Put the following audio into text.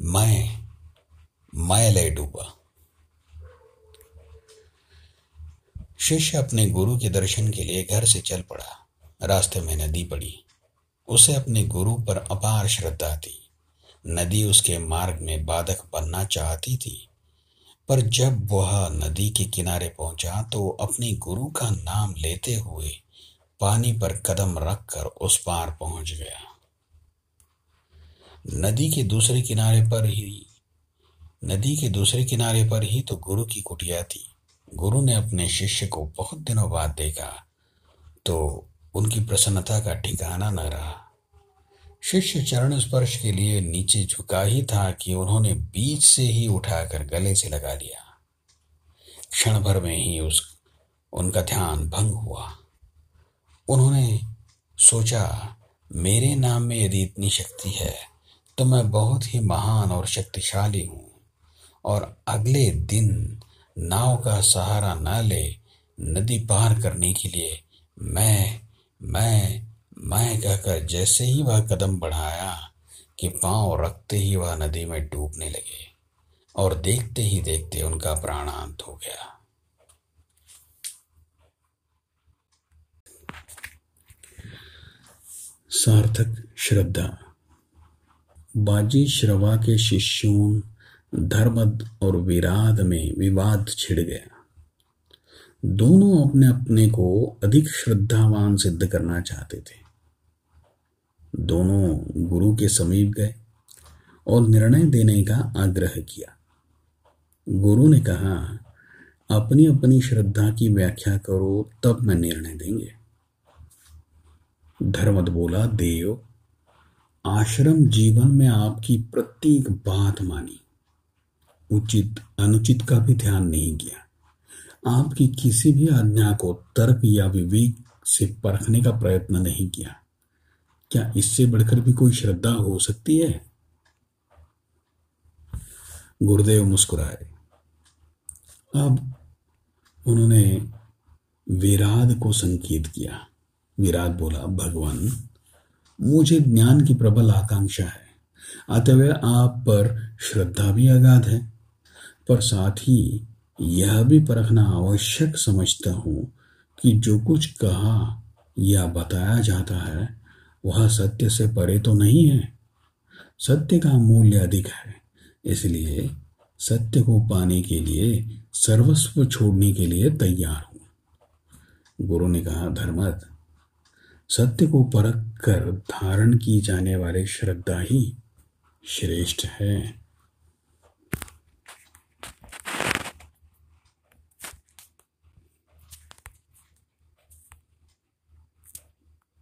मैं मैं ले डूबा। शिष्य अपने गुरु के दर्शन के लिए घर से चल पड़ा। रास्ते में नदी पड़ी। उसे अपने गुरु पर अपार श्रद्धा थी। नदी उसके मार्ग में बाधक बनना चाहती थी। पर जब वह नदी के किनारे पहुँचा तो अपने गुरु का नाम लेते हुए पानी पर कदम रखकर उस पार पहुँच गया। नदी के दूसरे किनारे पर ही, नदी के दूसरे किनारे पर ही तो गुरु की कुटिया थी। गुरु ने अपने शिष्य को बहुत दिनों बाद देखा तो उनकी प्रसन्नता का ठिकाना न रहा। शिष्य चरण स्पर्श के लिए नीचे झुका ही था कि उन्होंने बीच से ही उठाकर गले से लगा लिया। क्षण भर में ही उस, उनका ध्यान भंग हुआ। उन्होंने सोचा, मेरे नाम में यदि इतनी शक्ति है तो मैं बहुत ही महान और शक्तिशाली हूँ। और अगले दिन नाव का सहारा न ले नदी पार करने के लिए मैं मैं मैं कहकर जैसे ही वह कदम बढ़ाया कि पाँव रखते ही वह नदी में डूबने लगे और देखते ही देखते उनका प्राणांत हो गया। सार्थक श्रद्धा। बाजी श्रवा के शिष्यों धर्मद और विराद में विवाद छिड़ गया। दोनों अपने अपने को अधिक श्रद्धावान सिद्ध करना चाहते थे। दोनों गुरु के समीप गए और निर्णय देने का आग्रह किया। गुरु ने कहा अपनी अपनी श्रद्धा की व्याख्या करो, तब मैं निर्णय देंगे। धर्मद बोला, देव आश्रम जीवन में आपकी प्रत्येक बात मानी। उचित, अनुचित का भी ध्यान नहीं किया। आपकी किसी भी आज्ञा को तर्क या विवेक से परखने का प्रयत्न नहीं किया। क्या इससे बढ़कर भी कोई श्रद्धा हो सकती है? गुरुदेव मुस्कुराए। अब उन्होंने विराद को संकेत किया। विराद बोला, भगवान मुझे ज्ञान की प्रबल आकांक्षा है। अतः आप पर श्रद्धा भी अगाध है। पर साथ ही यह भी परखना आवश्यक समझता हूँ कि जो कुछ कहा या बताया जाता है, वह सत्य से परे तो नहीं है। सत्य का मूल्य अधिक है, इसलिए सत्य को पाने के लिए, सर्वस्व छोड़ने के लिए तैयार हूँ। गुरु ने कहा धर्मत सत्य को परख कर धारण की जाने वाली श्रद्धा ही श्रेष्ठ है।